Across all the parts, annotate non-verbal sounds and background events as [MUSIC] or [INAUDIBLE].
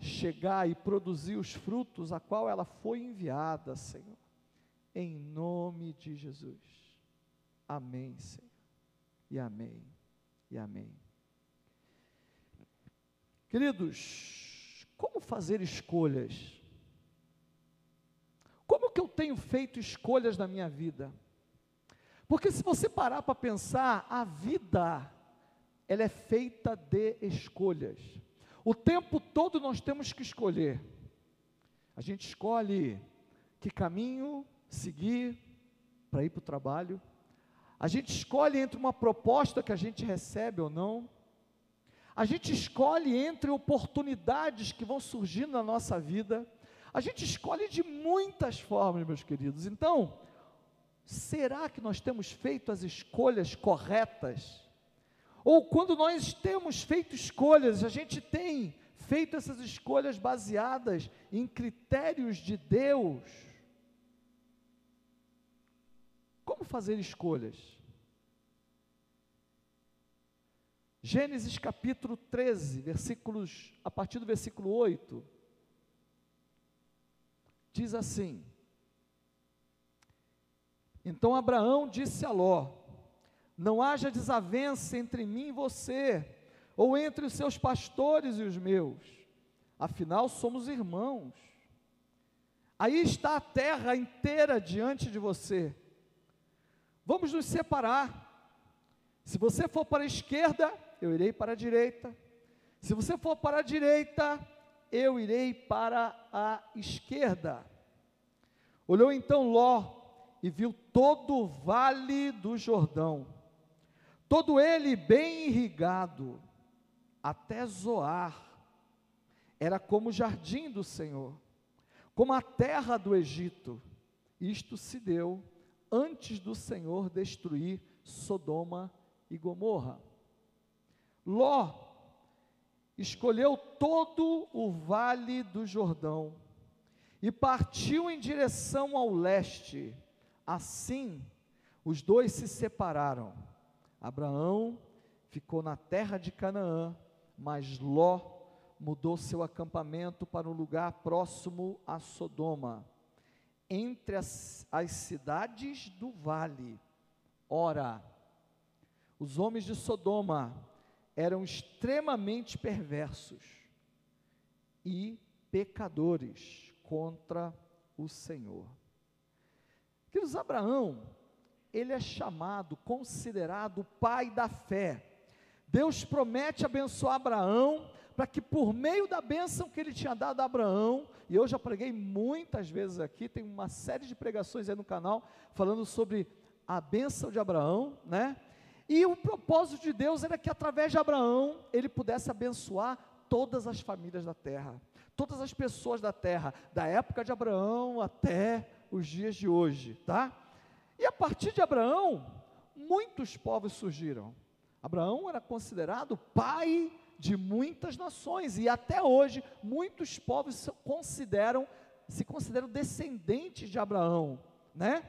chegar e produzir os frutos a qual ela foi enviada, Senhor. Em nome de Jesus. Amém, Senhor. E amém. E amém. Queridos, como fazer escolhas? Como que eu tenho feito escolhas na minha vida? Porque se você parar para pensar, a vida ela é feita de escolhas. O tempo todo nós temos que escolher. A gente escolhe que caminho seguir para ir para o trabalho. A gente escolhe entre uma proposta que a gente recebe ou não. A gente escolhe entre oportunidades que vão surgindo na nossa vida. A gente escolhe de muitas formas, meus queridos. Então, será que nós temos feito as escolhas corretas? Ou quando nós temos feito escolhas, a gente tem feito essas escolhas baseadas em critérios de Deus? Como fazer escolhas? Gênesis capítulo 13, versículos, a partir do versículo 8, diz assim: Então Abraão disse a Ló: Não haja desavença entre mim e você, ou entre os seus pastores e os meus, afinal somos irmãos. Aí está a terra inteira diante de você. Vamos nos separar. Se você for para a esquerda, eu irei para a direita. Se você for para a direita, eu irei para a esquerda. Olhou então Ló e viu todo o vale do Jordão, todo ele bem irrigado, até Zoar. Era como o jardim do Senhor, como a terra do Egito. Isto se deu antes do Senhor destruir Sodoma e Gomorra. Ló escolheu todo o vale do Jordão e partiu em direção ao leste. Assim, os dois se separaram. Abraão ficou na terra de Canaã, mas Ló mudou seu acampamento para um lugar próximo a Sodoma, entre as, as cidades do vale. Ora, os homens de Sodoma eram extremamente perversos e pecadores contra o Senhor. Queridos, Abraão, ele é chamado, considerado o pai da fé. Deus promete abençoar Abraão, para que por meio da bênção que ele tinha dado a Abraão, e eu já preguei muitas vezes aqui, tem uma série de pregações aí no canal, falando sobre a bênção de Abraão, né? E o propósito de Deus era que através de Abraão ele pudesse abençoar todas as famílias da terra, todas as pessoas da terra, da época de Abraão até os dias de hoje, tá? E a partir de Abraão, muitos povos surgiram. Abraão era considerado pai de muitas nações e até hoje muitos povos se consideram se consideram descendentes de Abraão, né?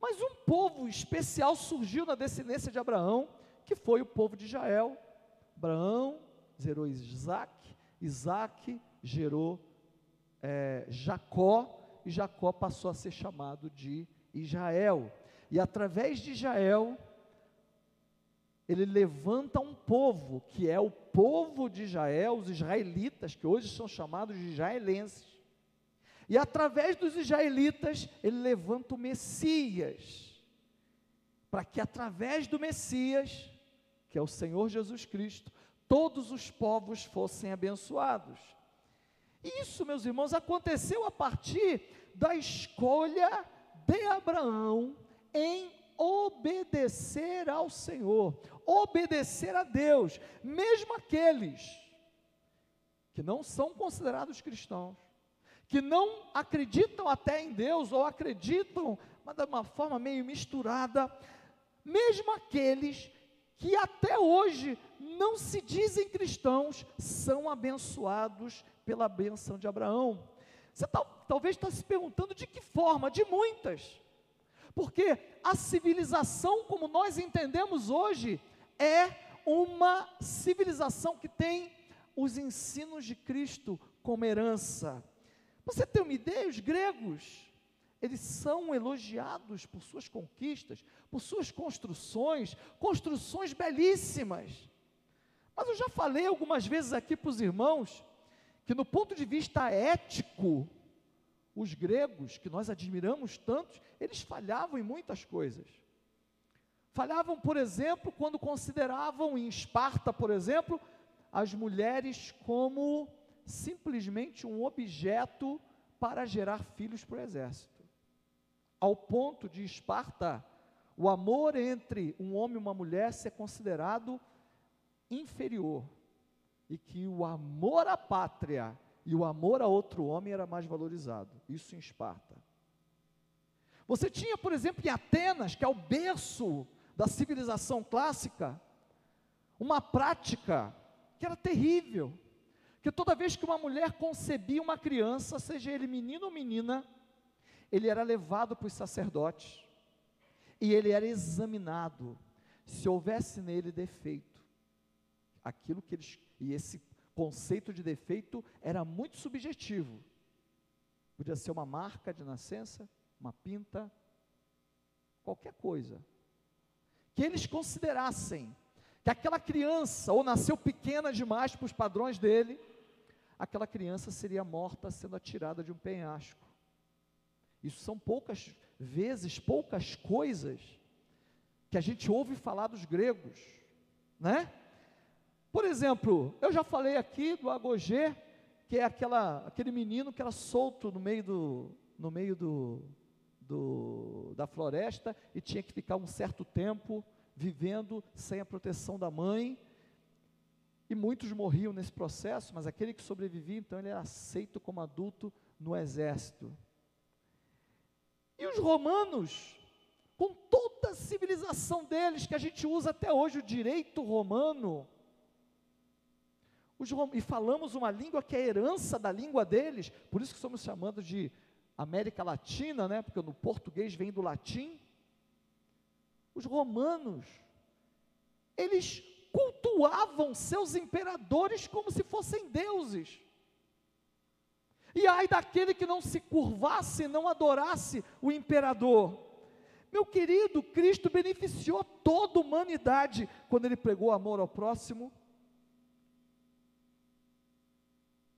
Mas um povo especial surgiu na descendência de Abraão, que foi o povo de Israel. Abraão gerou Isaac, Isaac gerou é, Jacó, e Jacó passou a ser chamado de Israel. E através de Israel, ele levanta um povo, que é o povo de Israel, os israelitas, que hoje são chamados de israelenses. E através dos israelitas, ele levanta o Messias, para que através do Messias, que é o Senhor Jesus Cristo, todos os povos fossem abençoados. Isso, meus irmãos, aconteceu a partir da escolha de Abraão em obedecer ao Senhor, obedecer a Deus, mesmo aqueles que não são considerados cristãos, que não acreditam até em Deus, ou acreditam, mas de uma forma meio misturada, mesmo aqueles que até hoje não se dizem cristãos, são abençoados pela bênção de Abraão. Você tal, talvez está se perguntando de que forma? De muitas. Porque a civilização, como nós entendemos hoje, é uma civilização que tem os ensinos de Cristo como herança. Você tem uma ideia? Os gregos, eles são elogiados por suas conquistas, por suas construções, construções belíssimas. Mas eu já falei algumas vezes aqui para os irmãos que, no ponto de vista ético, os gregos, que nós admiramos tanto, eles falhavam em muitas coisas. Falhavam, por exemplo, quando consideravam em Esparta, por exemplo, as mulheres como simplesmente um objeto para gerar filhos para o exército. Ao ponto de Esparta, o amor entre um homem e uma mulher ser considerado inferior, e que o amor à pátria e o amor a outro homem era mais valorizado. Isso em Esparta. Você tinha, por exemplo, em Atenas, que é o berço da civilização clássica, uma prática que era terrível, que toda vez que uma mulher concebia uma criança, seja ele menino ou menina, ele era levado para os sacerdotes e ele era examinado. Se houvesse nele defeito, aquilo que eles e esse conceito de defeito era muito subjetivo. Podia ser uma marca de nascença, uma pinta, qualquer coisa. Que eles considerassem que aquela criança, ou nasceu pequena demais para os padrões dele, aquela criança seria morta sendo atirada de um penhasco. Isso são poucas vezes, poucas coisas que a gente ouve falar dos gregos, né? Por exemplo, eu já falei aqui do Agogê, que é aquela, aquele menino que era solto no meio do, no meio do, do, da floresta e tinha que ficar um certo tempo vivendo sem a proteção da mãe. E muitos morriam nesse processo, mas aquele que sobrevivia, então ele era aceito como adulto no exército. E os romanos, com toda a civilização deles, que a gente usa até hoje, o direito romano, e falamos uma língua que é herança da língua deles, por isso que somos chamados de América Latina, né? porque no português vem do latim. Os romanos, eles cultuavam seus imperadores como se fossem deuses. E ai daquele que não se curvasse, não adorasse o imperador. Meu querido, Cristo beneficiou toda a humanidade quando ele pregou amor ao próximo.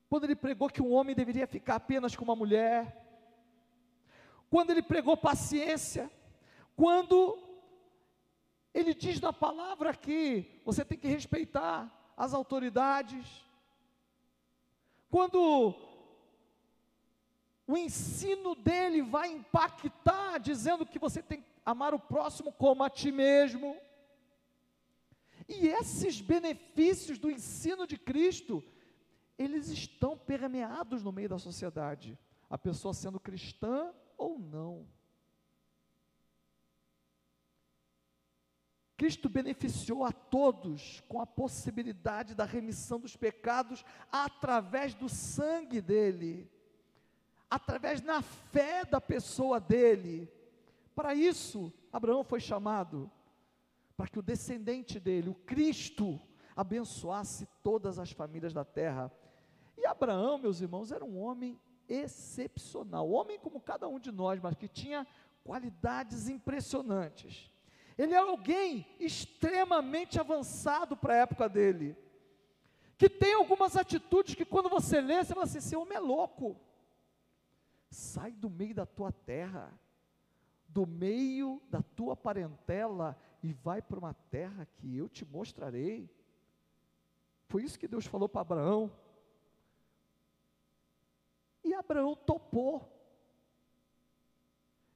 Quando ele pregou que um homem deveria ficar apenas com uma mulher. Quando ele pregou paciência. Quando ele diz na palavra que você tem que respeitar as autoridades. Quando o ensino dele vai impactar, dizendo que você tem que amar o próximo como a ti mesmo. E esses benefícios do ensino de Cristo, eles estão permeados no meio da sociedade, a pessoa sendo cristã ou não. Cristo beneficiou a todos com a possibilidade da remissão dos pecados através do sangue dele, através da fé da pessoa dele. Para isso, Abraão foi chamado, para que o descendente dele, o Cristo, abençoasse todas as famílias da terra. E Abraão, meus irmãos, era um homem excepcional, homem como cada um de nós, mas que tinha qualidades impressionantes. Ele é alguém extremamente avançado para a época dele, que tem algumas atitudes que quando você lê, você fala assim: esse homem é louco. Sai do meio da tua terra, do meio da tua parentela e vai para uma terra que eu te mostrarei. Foi isso que Deus falou para Abraão. E Abraão topou.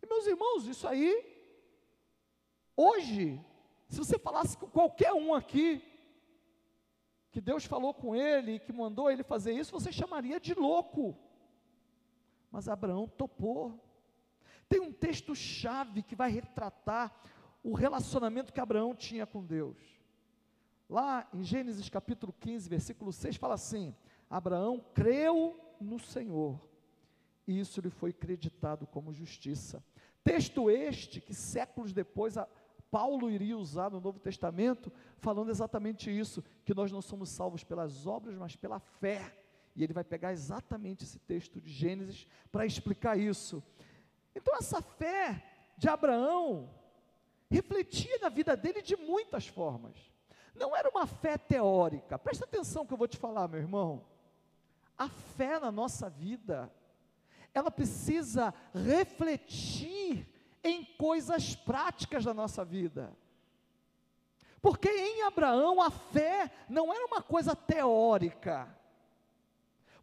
E meus irmãos, isso aí Hoje, se você falasse com qualquer um aqui, que Deus falou com ele, que mandou ele fazer isso, você chamaria de louco. Mas Abraão topou. Tem um texto-chave que vai retratar o relacionamento que Abraão tinha com Deus. Lá em Gênesis capítulo 15, versículo 6, fala assim: Abraão creu no Senhor, e isso lhe foi creditado como justiça. Texto este que séculos depois Paulo iria usar no Novo Testamento, falando exatamente isso, que nós não somos salvos pelas obras, mas pela fé. E ele vai pegar exatamente esse texto de Gênesis para explicar isso. Então, essa fé de Abraão refletia na vida dele de muitas formas. Não era uma fé teórica. Presta atenção que eu vou te falar, meu irmão. A fé na nossa vida, ela precisa refletir em coisas práticas da nossa vida. Porque em Abraão a fé não era uma coisa teórica.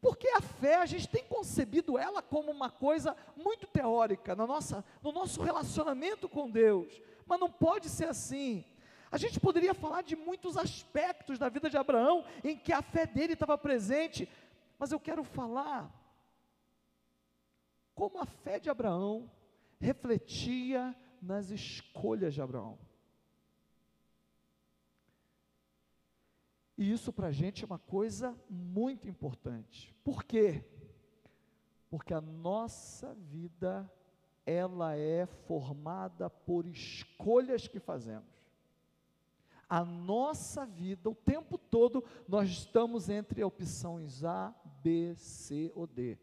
Porque a fé, a gente tem concebido ela como uma coisa muito teórica na nossa, no nosso relacionamento com Deus. Mas não pode ser assim. A gente poderia falar de muitos aspectos da vida de Abraão em que a fé dele estava presente, mas eu quero falar como a fé de Abraão refletia nas escolhas de Abraão. E isso para a gente é uma coisa muito importante. Por quê? Porque a nossa vida, ela é formada por escolhas que fazemos. A nossa vida, o tempo todo, nós estamos entre opções A, B, C ou D.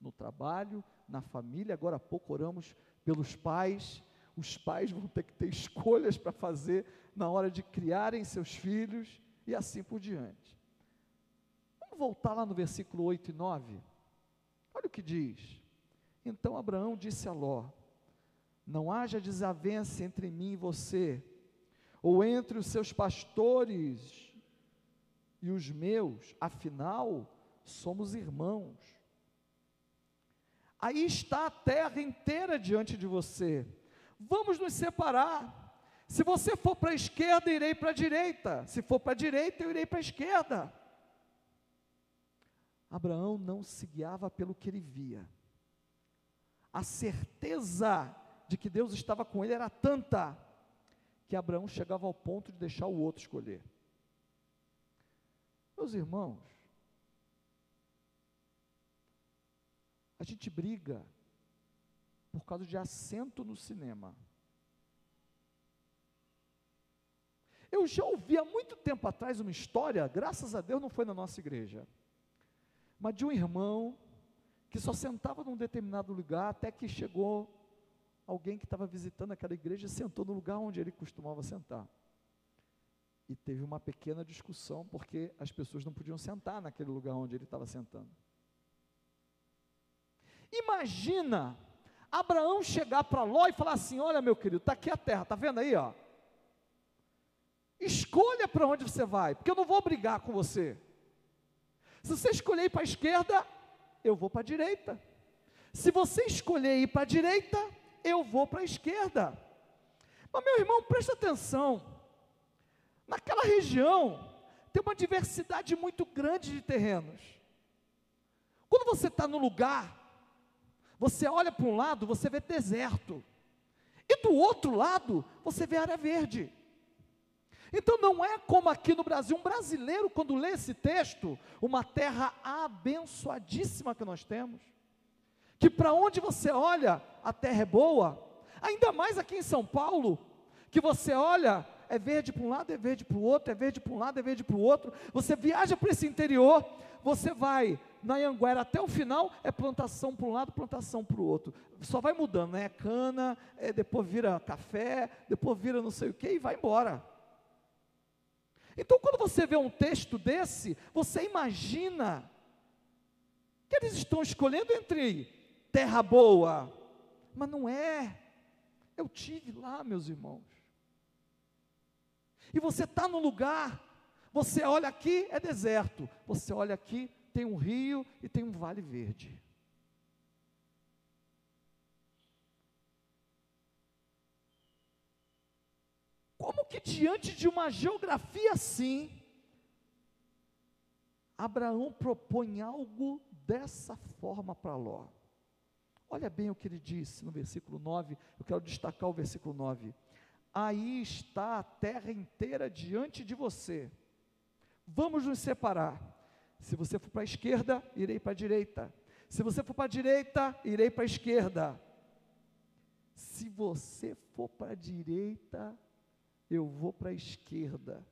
No trabalho, na família, agora há pouco oramos pelos pais. Os pais vão ter que ter escolhas para fazer na hora de criarem seus filhos e assim por diante. Vamos voltar lá no versículo 8 e 9. Olha o que diz. Então Abraão disse a Ló: Não haja desavença entre mim e você, ou entre os seus pastores e os meus, afinal, somos irmãos. Aí está a terra inteira diante de você. Vamos nos separar. Se você for para a esquerda, irei para a direita. Se for para a direita, eu irei para a esquerda. Abraão não se guiava pelo que ele via. A certeza de que Deus estava com ele era tanta que Abraão chegava ao ponto de deixar o outro escolher. Meus irmãos, a gente briga por causa de assento no cinema. Eu já ouvi há muito tempo atrás uma história, graças a Deus não foi na nossa igreja, mas de um irmão que só sentava num determinado lugar até que chegou alguém que estava visitando aquela igreja e sentou no lugar onde ele costumava sentar. E teve uma pequena discussão porque as pessoas não podiam sentar naquele lugar onde ele estava sentando. Imagina Abraão chegar para Ló e falar assim: Olha, meu querido, está aqui a terra, está vendo aí? Ó? Escolha para onde você vai, porque eu não vou brigar com você. Se você escolher ir para a esquerda, eu vou para a direita. Se você escolher ir para a direita, eu vou para a esquerda. Mas, meu irmão, presta atenção. Naquela região, tem uma diversidade muito grande de terrenos. Quando você está no lugar, você olha para um lado, você vê deserto. E do outro lado, você vê área verde. Então não é como aqui no Brasil, um brasileiro, quando lê esse texto, uma terra abençoadíssima que nós temos, que para onde você olha, a terra é boa, ainda mais aqui em São Paulo, que você olha, é verde para um lado, é verde para o outro, é verde para um lado, é verde para o outro, você viaja para esse interior, você vai na Anguera até o final, é plantação para um lado, plantação para o outro, só vai mudando, né? É cana, é, depois vira café, depois vira não sei o que e vai embora. Então, quando você vê um texto desse, você imagina que eles estão escolhendo entre terra boa, mas não é. Eu tive lá, meus irmãos. E você está no lugar, você olha aqui, é deserto, você olha aqui, tem um rio e tem um vale verde. Como que diante de uma geografia assim, Abraão propõe algo dessa forma para Ló? Olha bem o que ele disse no versículo 9, eu quero destacar o versículo 9. Aí está a terra inteira diante de você. Vamos nos separar. Se você for para a esquerda, irei para a direita. Se você for para a direita, irei para a esquerda. Se você for para a direita, eu vou para a esquerda.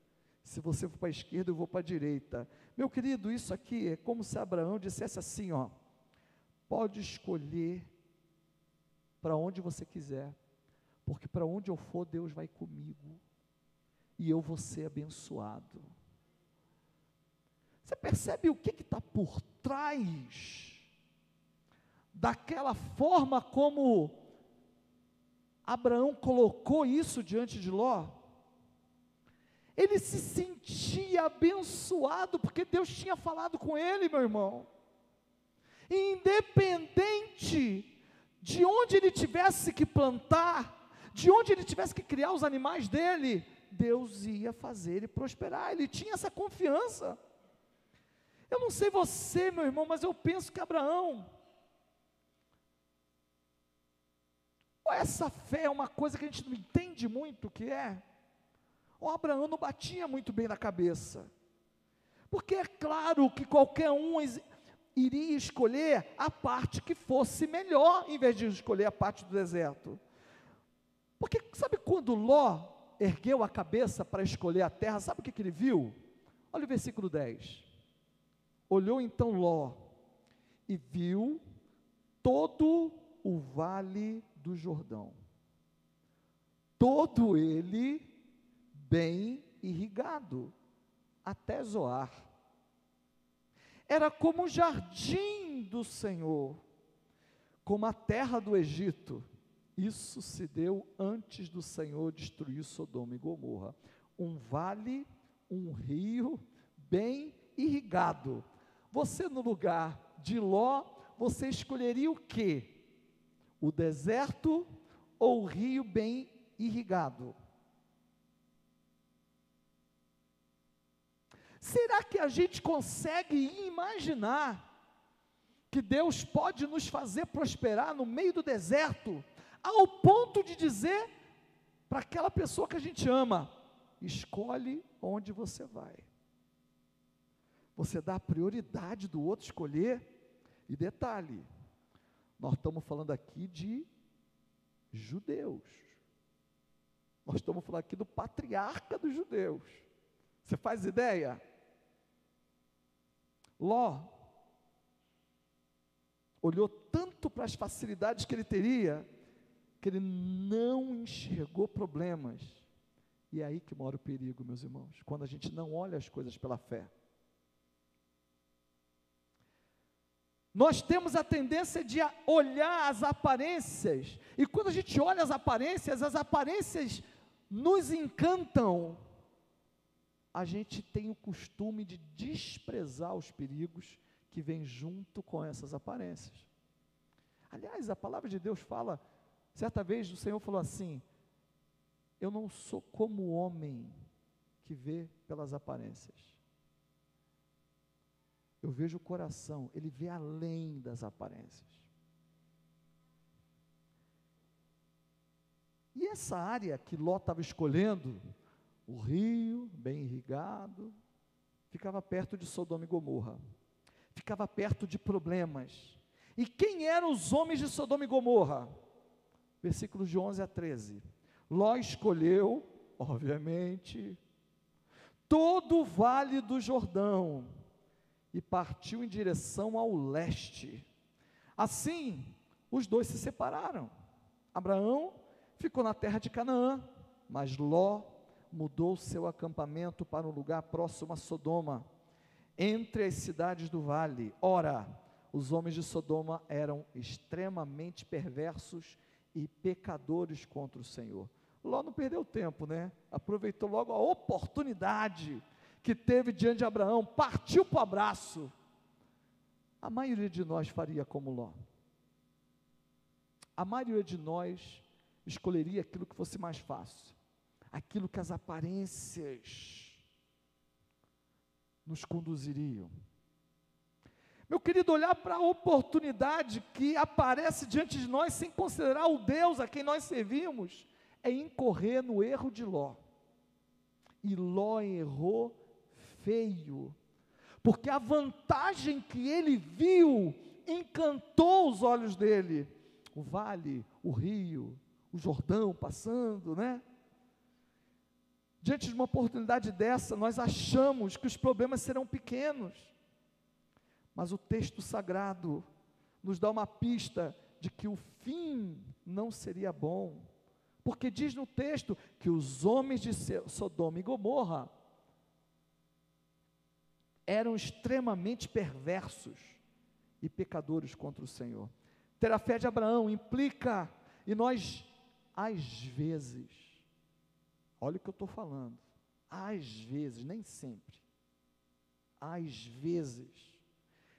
Se você for para a esquerda, eu vou para a direita. Meu querido, isso aqui é como se Abraão dissesse assim: ó, pode escolher para onde você quiser, porque para onde eu for, Deus vai comigo, e eu vou ser abençoado. Você percebe o que está por trás daquela forma como Abraão colocou isso diante de Ló? Ele se sentia abençoado porque Deus tinha falado com ele, meu irmão. Independente de onde ele tivesse que plantar, de onde ele tivesse que criar os animais dele, Deus ia fazer ele prosperar. Ele tinha essa confiança. Eu não sei você, meu irmão, mas eu penso que Abraão, ou essa fé é uma coisa que a gente não entende muito o que é, ou Abraão não batia muito bem na cabeça. Porque é claro que qualquer um iria escolher a parte que fosse melhor, em vez de escolher a parte do deserto. Porque sabe quando Ló ergueu a cabeça para escolher a terra, sabe o que, que ele viu? Olha o versículo 10. Olhou então Ló e viu todo o vale do Jordão, todo ele bem irrigado, até Zoar. Era como o jardim do Senhor, como a terra do Egito. Isso se deu antes do Senhor destruir Sodoma e Gomorra. Um vale, um rio bem irrigado. Você no lugar de Ló, você escolheria o quê? O deserto ou o rio bem irrigado? Será que a gente consegue imaginar que Deus pode nos fazer prosperar no meio do deserto, ao ponto de dizer para aquela pessoa que a gente ama: escolhe onde você vai. Você dá a prioridade do outro escolher. E detalhe, nós estamos falando aqui de judeus. Nós estamos falando aqui do patriarca dos judeus. Você faz ideia? Ló olhou tanto para as facilidades que ele teria, que ele não enxergou problemas. E é aí que mora o perigo, meus irmãos, quando a gente não olha as coisas pela fé. Nós temos a tendência de olhar as aparências, e quando a gente olha as aparências, as aparências nos encantam. A gente tem o costume de desprezar os perigos que vêm junto com essas aparências. Aliás, a palavra de Deus fala, certa vez o Senhor falou assim: Eu não sou como o homem que vê pelas aparências. Eu vejo o coração, ele vê além das aparências. E essa área que Ló estava escolhendo, o rio, bem irrigado, ficava perto de Sodoma e Gomorra, ficava perto de problemas. E quem eram os homens de Sodoma e Gomorra? Versículos de 11 a 13. Ló escolheu, obviamente, todo o vale do Jordão e partiu em direção ao leste. Assim, os dois se separaram. Abraão ficou na terra de Canaã, mas Ló mudou seu acampamento para um lugar próximo a Sodoma, entre as cidades do vale. Ora, os homens de Sodoma eram extremamente perversos e pecadores contra o Senhor. Ló não perdeu tempo, né? Aproveitou logo a oportunidade que teve diante de Abraão, partiu para o abraço. A maioria de nós faria como Ló. A maioria de nós escolheria aquilo que fosse mais fácil, aquilo que as aparências nos conduziriam. Meu querido, olhar para a oportunidade que aparece diante de nós sem considerar o Deus a quem nós servimos, é incorrer no erro de Ló. E Ló errou feio, porque a vantagem que ele viu encantou os olhos dele. O vale, o rio, o Jordão passando, né? Diante de uma oportunidade dessa, nós achamos que os problemas serão pequenos, mas o texto sagrado nos dá uma pista de que o fim não seria bom, porque diz no texto que os homens de Sodoma e Gomorra eram extremamente perversos e pecadores contra o Senhor. Ter a fé de Abraão implica, e nós, às vezes, olha o que eu estou falando, às vezes, nem sempre, às vezes,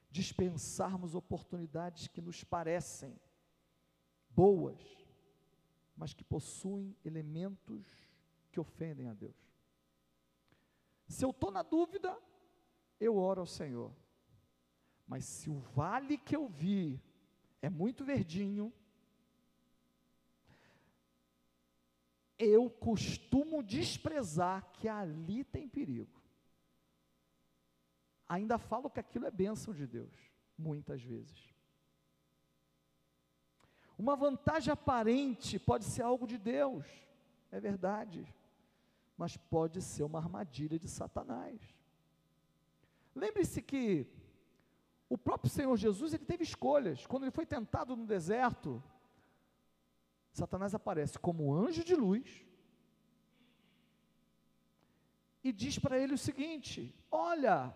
dispensarmos oportunidades que nos parecem boas, mas que possuem elementos que ofendem a Deus. Se eu estou na dúvida, eu oro ao Senhor. Mas se o vale que eu vi é muito verdinho, eu costumo desprezar que ali tem perigo. Ainda falo que aquilo é bênção de Deus, muitas vezes. Uma vantagem aparente pode ser algo de Deus, é verdade, mas pode ser uma armadilha de Satanás. Lembre-se que o próprio Senhor Jesus, ele teve escolhas. Quando ele foi tentado no deserto, Satanás aparece como anjo de luz e diz para ele o seguinte: Olha,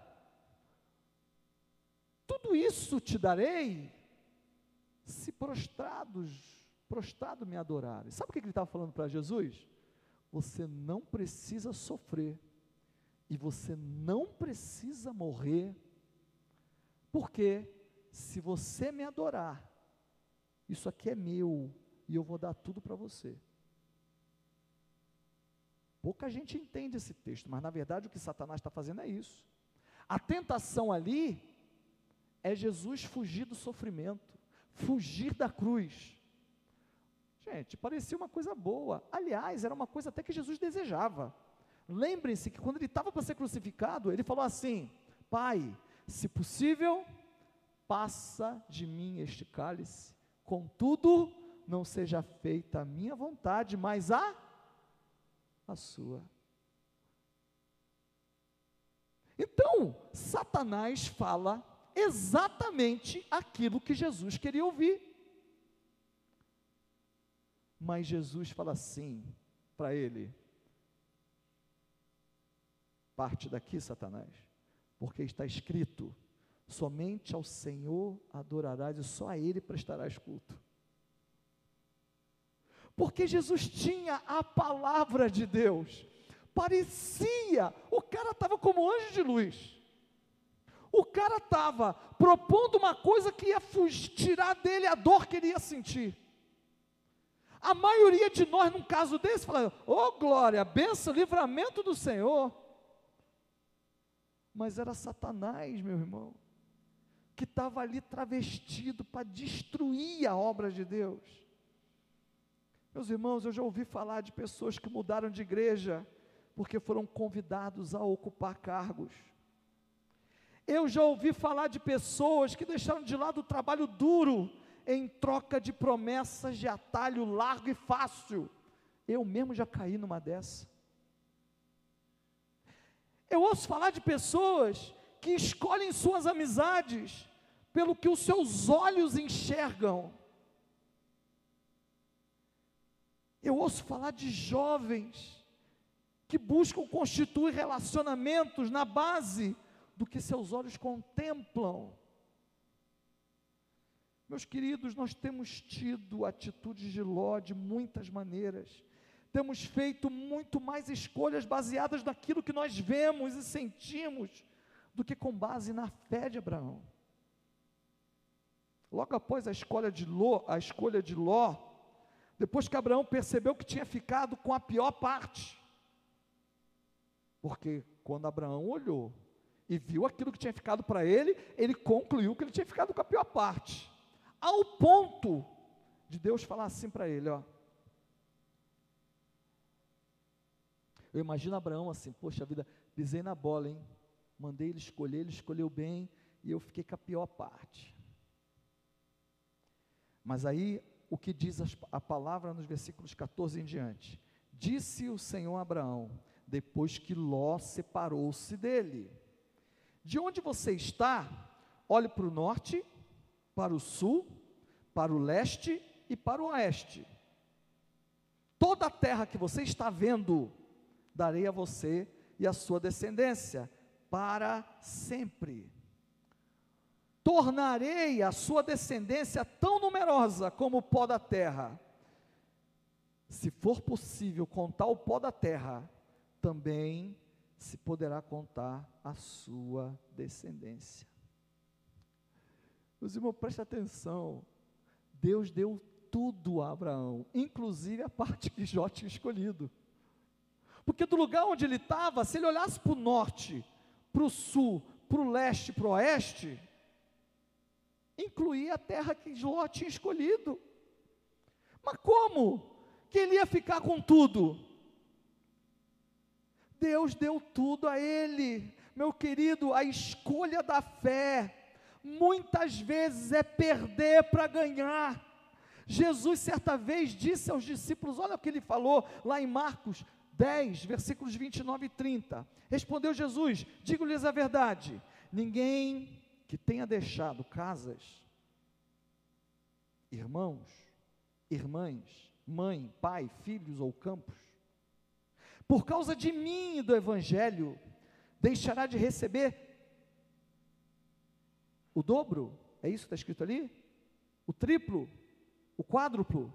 tudo isso te darei se prostrados, prostrado me adorarem. Sabe o que ele estava falando para Jesus? Você não precisa sofrer e você não precisa morrer, porque se você me adorar, isso aqui é meu e eu vou dar tudo para você. Pouca gente entende esse texto, mas na verdade o que Satanás está fazendo é isso. A tentação ali é Jesus fugir do sofrimento, fugir da cruz. Gente, parecia uma coisa boa. Aliás, era uma coisa até que Jesus desejava. Lembrem-se que quando ele estava para ser crucificado, ele falou assim: Pai, se possível, passa de mim este cálice, contudo, não seja feita a minha vontade, mas a, a sua. Então, Satanás fala exatamente aquilo que Jesus queria ouvir. Mas Jesus fala assim para ele: Parte daqui, Satanás, porque está escrito: somente ao Senhor adorarás e só a Ele prestarás culto. Porque Jesus tinha a palavra de Deus, parecia, o cara estava como anjo de luz. O cara estava propondo uma coisa que ia tirar dele a dor que ele ia sentir. A maioria de nós, num caso desse, fala: Ô oh, glória, benção, livramento do Senhor mas era Satanás, meu irmão, que estava ali travestido para destruir a obra de Deus. Meus irmãos, eu já ouvi falar de pessoas que mudaram de igreja porque foram convidados a ocupar cargos. Eu já ouvi falar de pessoas que deixaram de lado o trabalho duro em troca de promessas de atalho largo e fácil. Eu mesmo já caí numa dessa. Eu ouço falar de pessoas que escolhem suas amizades pelo que os seus olhos enxergam. Eu ouço falar de jovens que buscam constituir relacionamentos na base do que seus olhos contemplam. Meus queridos, nós temos tido atitudes de Ló de muitas maneiras temos feito muito mais escolhas baseadas naquilo que nós vemos e sentimos do que com base na fé de Abraão. Logo após a escolha de Ló, a escolha de Ló, depois que Abraão percebeu que tinha ficado com a pior parte, porque quando Abraão olhou e viu aquilo que tinha ficado para ele, ele concluiu que ele tinha ficado com a pior parte, ao ponto de Deus falar assim para ele: ó, Eu imagino Abraão assim, poxa vida, pisei na bola, hein? Mandei ele escolher, ele escolheu bem e eu fiquei com a pior parte. Mas aí o que diz a palavra nos versículos 14 em diante. Disse o Senhor a Abraão, depois que Ló separou-se dele: De onde você está, olhe para o norte, para o sul, para o leste e para o oeste. Toda a terra que você está vendo, darei a você e a sua descendência para sempre. Tornarei a sua descendência tão numerosa como o pó da terra. Se for possível contar o pó da terra, também se poderá contar a sua descendência. Meus irmãos, preste atenção. Deus deu tudo a Abraão, inclusive a parte que Jó tinha escolhido. Porque do lugar onde ele estava, se ele olhasse para o norte, para o sul, para o leste, para o oeste, incluía a terra que Jó tinha escolhido. Mas como que ele ia ficar com tudo? Deus deu tudo a ele. Meu querido, a escolha da fé muitas vezes é perder para ganhar. Jesus, certa vez, disse aos discípulos: olha o que ele falou lá em Marcos 10, versículos 29 e 30. Respondeu Jesus: Digo-lhes a verdade, ninguém que tenha deixado casas, irmãos, irmãs, mãe, pai, filhos ou campos, por causa de mim e do Evangelho, deixará de receber o dobro, é isso que está escrito ali? O triplo, o quádruplo,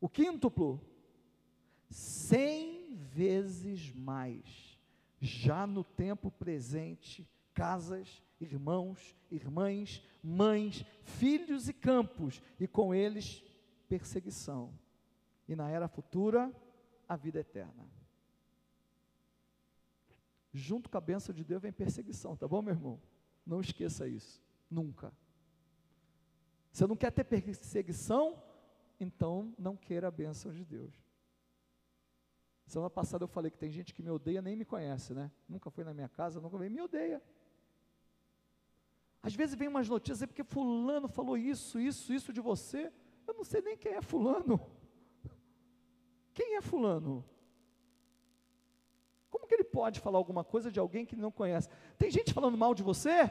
o quíntuplo, cem vezes mais, já no tempo presente, casas, irmãos, irmãs, mães, filhos e campos, e com eles perseguição. E na era futura, a vida eterna. Junto com a bênção de Deus vem perseguição, tá bom, meu irmão? Não esqueça isso, nunca. Você não quer ter perseguição? Então não queira a bênção de Deus. Semana passada eu falei que tem gente que me odeia, nem me conhece, né? Nunca foi na minha casa, nunca veio, me odeia. Às vezes vem umas notícias é porque fulano falou isso, isso, isso de você. Eu não sei nem quem é fulano. Quem é fulano? Como que ele pode falar alguma coisa de alguém que não conhece? Tem gente falando mal de você?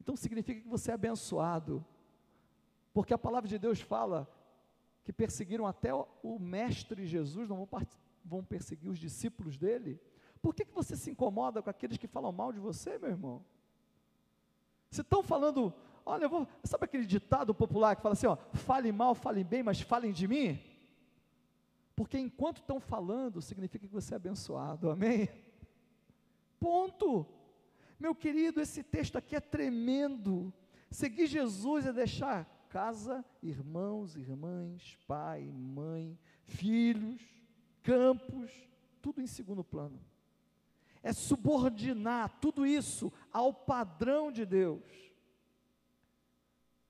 Então significa que você é abençoado. Porque a palavra de Deus fala que perseguiram até o mestre Jesus, não vão, vão perseguir os discípulos dele. Por que, que você se incomoda com aqueles que falam mal de você, meu irmão? Se estão falando, olha, vou, sabe aquele ditado popular que fala assim, ó, fale mal, fale bem, mas falem de mim? Porque enquanto estão falando, significa que você é abençoado, amém? Ponto. Meu querido, esse texto aqui é tremendo. Seguir Jesus é deixar casa, irmãos, irmãs, pai, mãe, filhos, campos, tudo em segundo plano. É subordinar tudo isso ao padrão de Deus.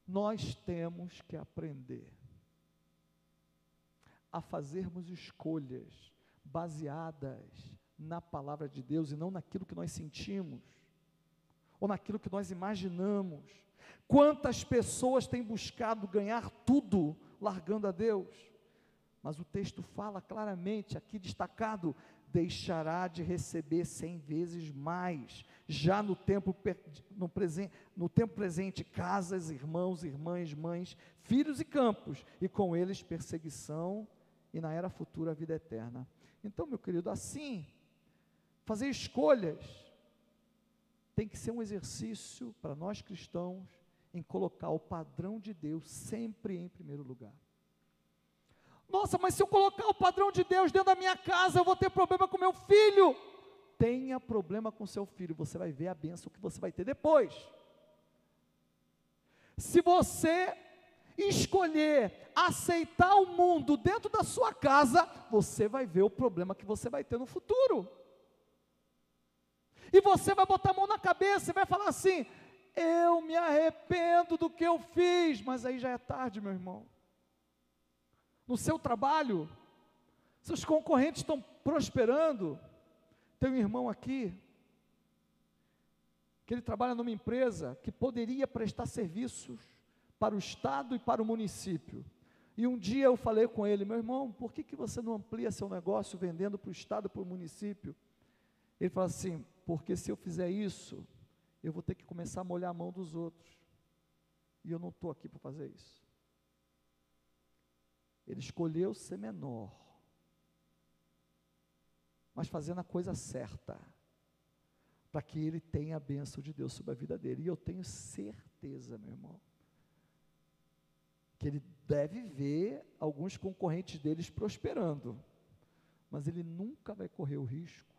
Nós temos que aprender a fazermos escolhas baseadas na palavra de Deus e não naquilo que nós sentimos ou naquilo que nós imaginamos. Quantas pessoas têm buscado ganhar tudo largando a Deus? Mas o texto fala claramente, aqui destacado, deixará de receber cem vezes mais, já no tempo, no, no tempo presente, casas, irmãos, irmãs, mães, filhos e campos, e com eles perseguição e na era futura a vida eterna. Então, meu querido, assim, fazer escolhas tem que ser um exercício para nós cristãos em colocar o padrão de Deus sempre em primeiro lugar. Nossa, mas se eu colocar o padrão de Deus dentro da minha casa, eu vou ter problema com meu filho. Tenha problema com seu filho, você vai ver a bênção que você vai ter depois. Se você escolher aceitar o mundo dentro da sua casa, você vai ver o problema que você vai ter no futuro. E você vai botar a mão na cabeça e vai falar assim: eu me arrependo do que eu fiz, mas aí já é tarde, meu irmão. No seu trabalho, seus concorrentes estão prosperando. Tem um irmão aqui, que ele trabalha numa empresa que poderia prestar serviços para o estado e para o município. E um dia eu falei com ele, meu irmão, por que, que você não amplia seu negócio vendendo para o estado e para o município? Ele falou assim, porque se eu fizer isso, eu vou ter que começar a molhar a mão dos outros. E eu não estou aqui para fazer isso. Ele escolheu ser menor, mas fazendo a coisa certa, para que ele tenha a bênção de Deus sobre a vida dele. E eu tenho certeza, meu irmão, que ele deve ver alguns concorrentes deles prosperando, mas ele nunca vai correr o risco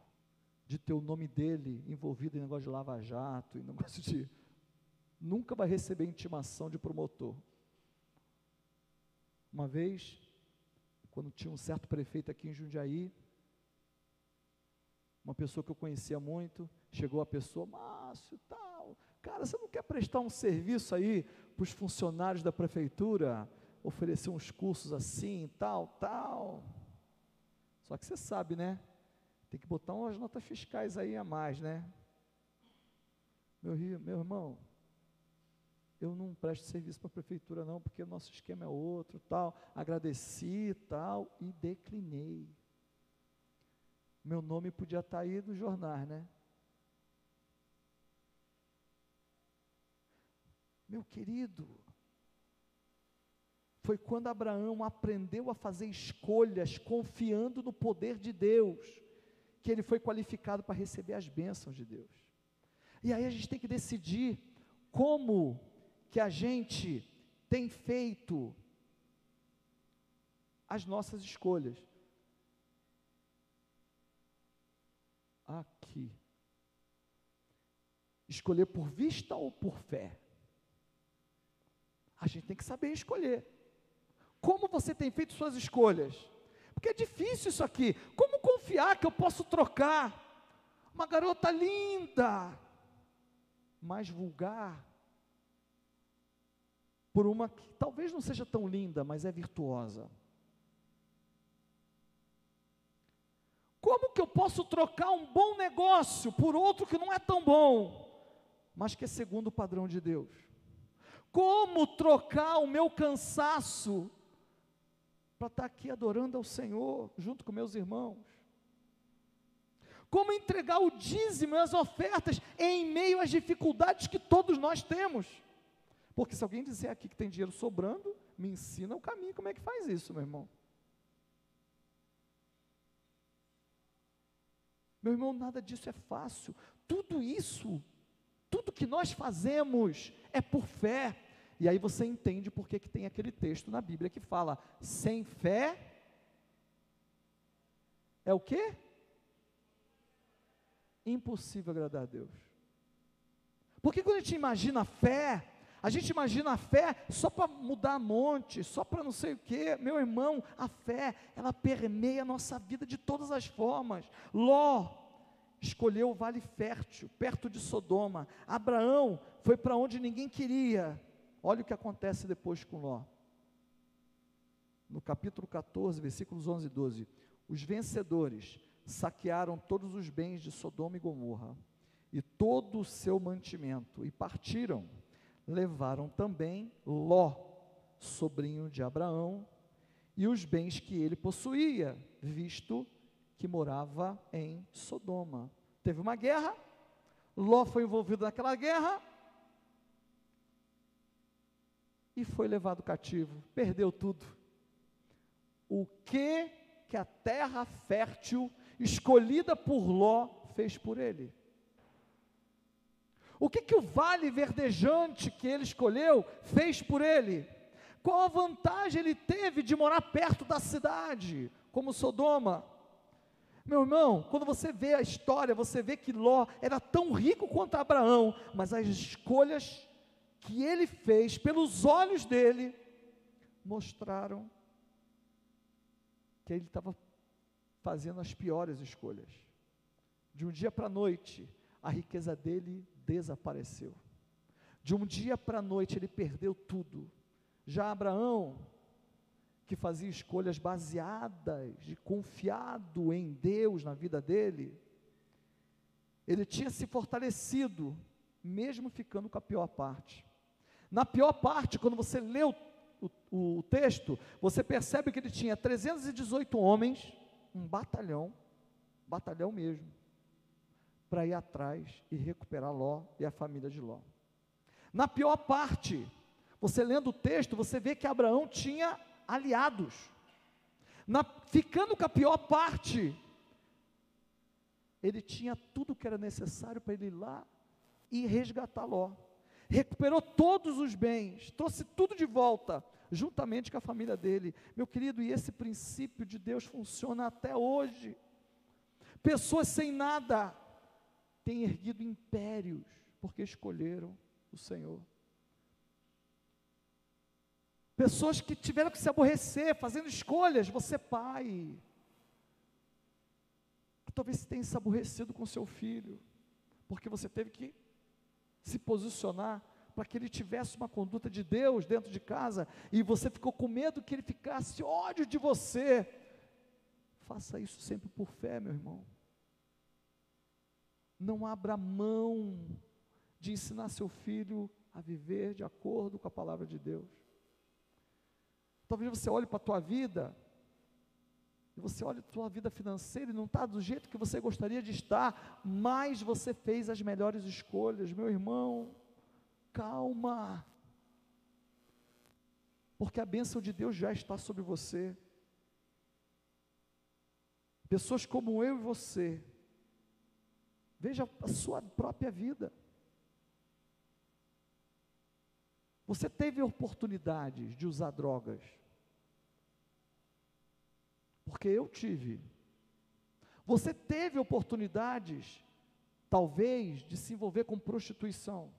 de ter o nome dele envolvido em negócio de lava-jato, em negócio de. [LAUGHS] Nunca vai receber intimação de promotor. Uma vez, quando tinha um certo prefeito aqui em Jundiaí, uma pessoa que eu conhecia muito, chegou a pessoa, Márcio, tal, cara, você não quer prestar um serviço aí para os funcionários da prefeitura, oferecer uns cursos assim, tal, tal. Só que você sabe, né? Tem que botar umas notas fiscais aí a mais, né? Meu, meu irmão, eu não presto serviço para a prefeitura não, porque o nosso esquema é outro, tal. Agradeci, tal, e declinei. Meu nome podia estar tá aí no jornal, né? Meu querido, foi quando Abraão aprendeu a fazer escolhas confiando no poder de Deus, que ele foi qualificado para receber as bênçãos de Deus. E aí a gente tem que decidir como que a gente tem feito as nossas escolhas. Aqui. Escolher por vista ou por fé? A gente tem que saber escolher. Como você tem feito suas escolhas? Porque é difícil isso aqui. Como confiar que eu posso trocar uma garota linda, mais vulgar, por uma que talvez não seja tão linda, mas é virtuosa? Como que eu posso trocar um bom negócio por outro que não é tão bom, mas que é segundo o padrão de Deus? Como trocar o meu cansaço para estar tá aqui adorando ao Senhor, junto com meus irmãos? Como entregar o dízimo e as ofertas em meio às dificuldades que todos nós temos? Porque se alguém dizer aqui que tem dinheiro sobrando, me ensina o caminho, como é que faz isso, meu irmão? Meu irmão, nada disso é fácil. Tudo isso, tudo que nós fazemos é por fé. E aí você entende por que tem aquele texto na Bíblia que fala: sem fé é o quê? Impossível agradar a Deus. Porque quando a gente imagina fé, a gente imagina a fé só para mudar monte, só para não sei o quê. Meu irmão, a fé, ela permeia a nossa vida de todas as formas. Ló escolheu o vale fértil, perto de Sodoma. Abraão foi para onde ninguém queria. Olha o que acontece depois com Ló. No capítulo 14, versículos 11 e 12. Os vencedores saquearam todos os bens de Sodoma e Gomorra e todo o seu mantimento e partiram levaram também Ló, sobrinho de Abraão, e os bens que ele possuía, visto que morava em Sodoma. Teve uma guerra, Ló foi envolvido naquela guerra e foi levado cativo, perdeu tudo. O que que a terra fértil escolhida por Ló fez por ele? O que, que o vale verdejante que ele escolheu fez por ele? Qual a vantagem ele teve de morar perto da cidade, como Sodoma? Meu irmão, quando você vê a história, você vê que Ló era tão rico quanto Abraão, mas as escolhas que ele fez pelos olhos dele mostraram que ele estava fazendo as piores escolhas. De um dia para a noite, a riqueza dele desapareceu. De um dia para a noite ele perdeu tudo. Já Abraão, que fazia escolhas baseadas de confiado em Deus na vida dele, ele tinha se fortalecido, mesmo ficando com a pior parte. Na pior parte, quando você lê o, o, o texto, você percebe que ele tinha 318 homens, um batalhão, batalhão mesmo, para ir atrás e recuperar Ló e a família de Ló. Na pior parte, você lendo o texto, você vê que Abraão tinha aliados. Na, ficando com a pior parte, ele tinha tudo que era necessário para ele ir lá e resgatar Ló. Recuperou todos os bens, trouxe tudo de volta, juntamente com a família dele. Meu querido, e esse princípio de Deus funciona até hoje. Pessoas sem nada têm erguido impérios porque escolheram o Senhor. Pessoas que tiveram que se aborrecer, fazendo escolhas, você pai, talvez você tenha se aborrecido com seu filho, porque você teve que se posicionar para que ele tivesse uma conduta de Deus dentro de casa e você ficou com medo que ele ficasse ódio de você. Faça isso sempre por fé, meu irmão. Não abra mão de ensinar seu filho a viver de acordo com a palavra de Deus. Talvez você olhe para a tua vida, e você olha a tua vida financeira e não está do jeito que você gostaria de estar, mas você fez as melhores escolhas, meu irmão, calma, porque a bênção de Deus já está sobre você. Pessoas como eu e você, veja a sua própria vida. Você teve oportunidades de usar drogas, porque eu tive. Você teve oportunidades, talvez, de se envolver com prostituição.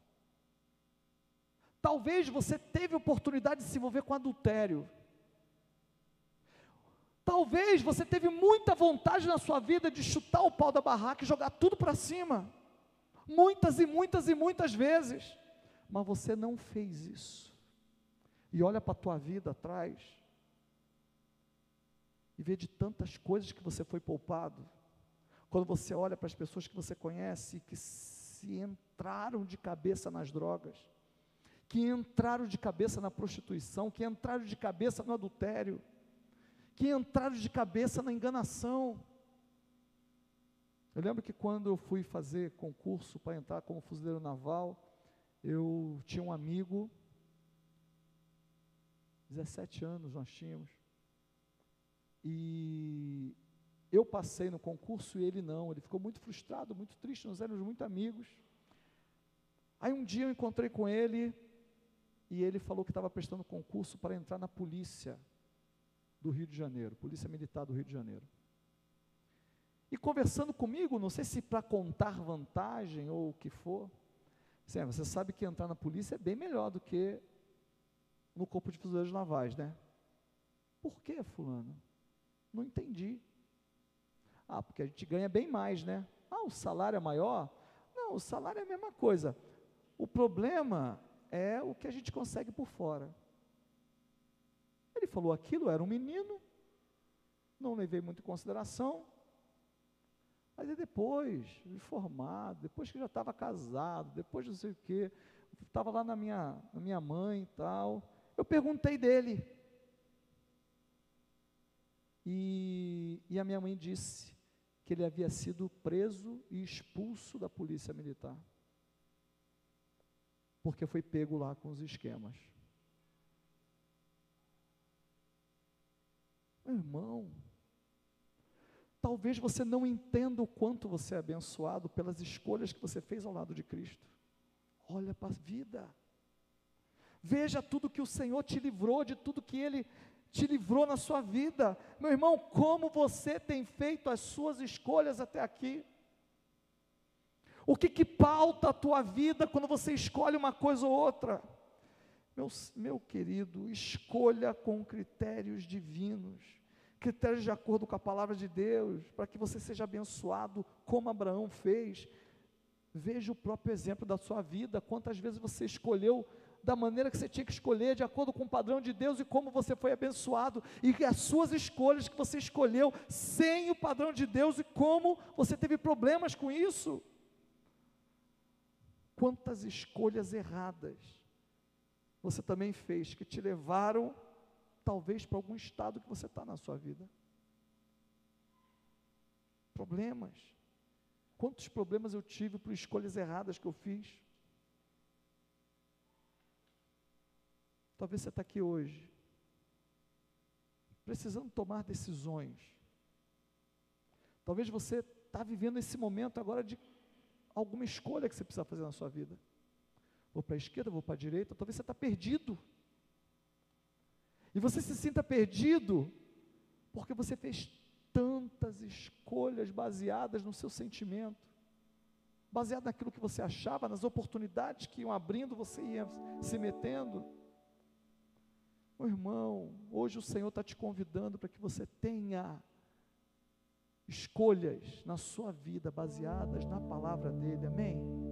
Talvez você teve oportunidade de se envolver com adultério. Talvez você teve muita vontade na sua vida de chutar o pau da barraca e jogar tudo para cima. Muitas e muitas e muitas vezes. Mas você não fez isso. E olha para a tua vida atrás e vê de tantas coisas que você foi poupado. Quando você olha para as pessoas que você conhece que se entraram de cabeça nas drogas, que entraram de cabeça na prostituição, que entraram de cabeça no adultério, que entraram de cabeça na enganação. Eu lembro que quando eu fui fazer concurso para entrar como fuzileiro naval, eu tinha um amigo, 17 anos nós tínhamos, e eu passei no concurso e ele não. Ele ficou muito frustrado, muito triste. Nós éramos muito amigos. Aí um dia eu encontrei com ele e ele falou que estava prestando concurso para entrar na polícia do Rio de Janeiro, Polícia Militar do Rio de Janeiro. E conversando comigo, não sei se para contar vantagem ou o que for, assim, você sabe que entrar na polícia é bem melhor do que no corpo de fuzileiros navais, né? Por que, fulano? Não entendi. Ah, porque a gente ganha bem mais, né? Ah, o salário é maior? Não, o salário é a mesma coisa. O problema é o que a gente consegue por fora. Ele falou aquilo, era um menino, não levei muito em consideração. Mas depois, de formado, depois que já estava casado, depois de não sei o quê, estava lá na minha, na minha mãe e tal, eu perguntei dele. E, e a minha mãe disse que ele havia sido preso e expulso da polícia militar. Porque foi pego lá com os esquemas. Meu irmão, talvez você não entenda o quanto você é abençoado pelas escolhas que você fez ao lado de Cristo. Olha para a vida. Veja tudo que o Senhor te livrou, de tudo que Ele te livrou na sua vida. Meu irmão, como você tem feito as suas escolhas até aqui? O que, que pauta a tua vida quando você escolhe uma coisa ou outra? Meu, meu querido, escolha com critérios divinos, critérios de acordo com a palavra de Deus, para que você seja abençoado como Abraão fez. Veja o próprio exemplo da sua vida, quantas vezes você escolheu da maneira que você tinha que escolher, de acordo com o padrão de Deus e como você foi abençoado, e as suas escolhas que você escolheu sem o padrão de Deus e como você teve problemas com isso. Quantas escolhas erradas você também fez que te levaram, talvez, para algum estado que você está na sua vida. Problemas. Quantos problemas eu tive por escolhas erradas que eu fiz? Talvez você está aqui hoje, precisando tomar decisões. Talvez você está vivendo esse momento agora de alguma escolha que você precisa fazer na sua vida. Vou para a esquerda, vou para a direita, talvez você está perdido. E você se sinta perdido porque você fez tantas escolhas baseadas no seu sentimento, baseado naquilo que você achava, nas oportunidades que iam abrindo, você ia se metendo. Meu irmão, hoje o Senhor está te convidando para que você tenha escolhas na sua vida baseadas na palavra dEle, amém?